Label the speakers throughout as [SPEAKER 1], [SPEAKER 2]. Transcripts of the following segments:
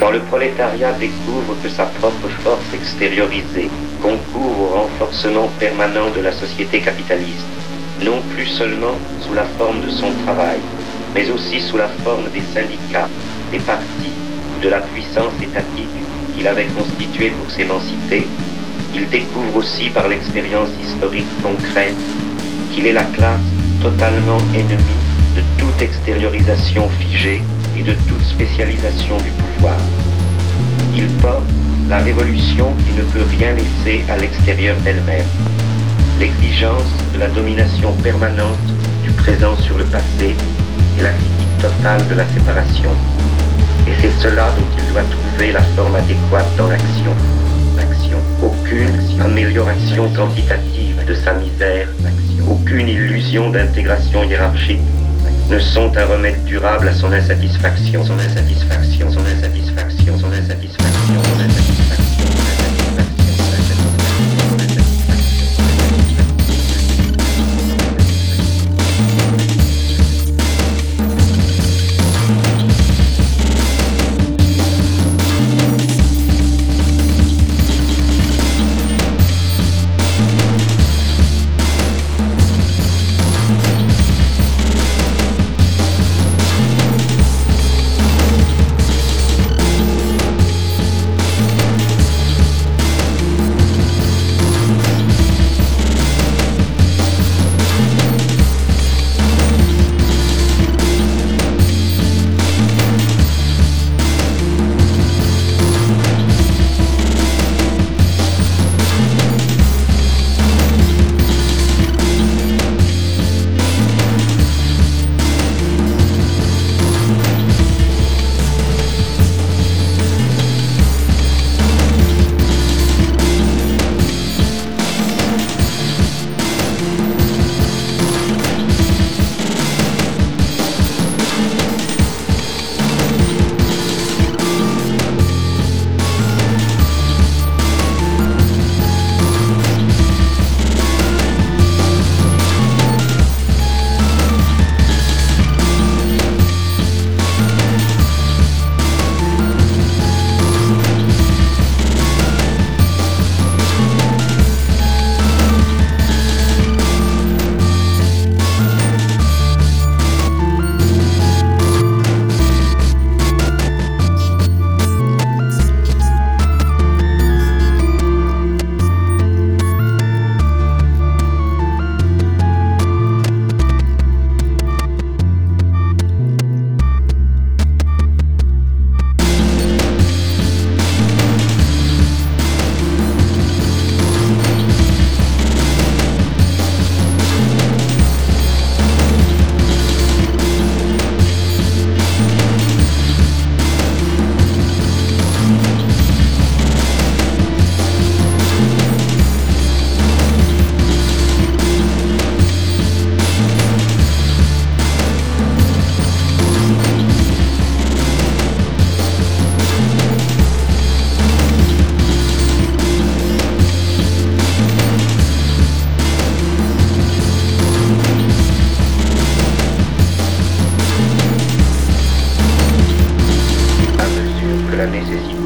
[SPEAKER 1] Quand le prolétariat découvre que sa propre force extériorisée concourt au renforcement permanent de la société capitaliste, non plus seulement sous la forme de son travail, mais aussi sous la forme des syndicats, des partis de la puissance étatique qu'il avait constituée pour s'émanciper, il découvre aussi par l'expérience historique concrète qu'il est la classe totalement ennemie de toute extériorisation figée et de toute spécialisation du pouvoir. Il porte la révolution qui ne peut rien laisser à l'extérieur d'elle-même, l'exigence de la domination permanente du présent sur le passé et la critique totale de la séparation. Et c'est cela dont il doit trouver la forme adéquate dans l'action. Aucune amélioration quantitative de sa misère, aucune illusion d'intégration hiérarchique ne sont un remède durable à son insatisfaction, son insatisfaction, son insatisfaction, son insatisfaction, son insatisfaction.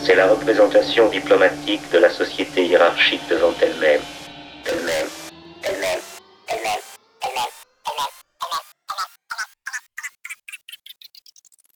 [SPEAKER 1] C'est la représentation diplomatique de la société hiérarchique devant elle-même. elle même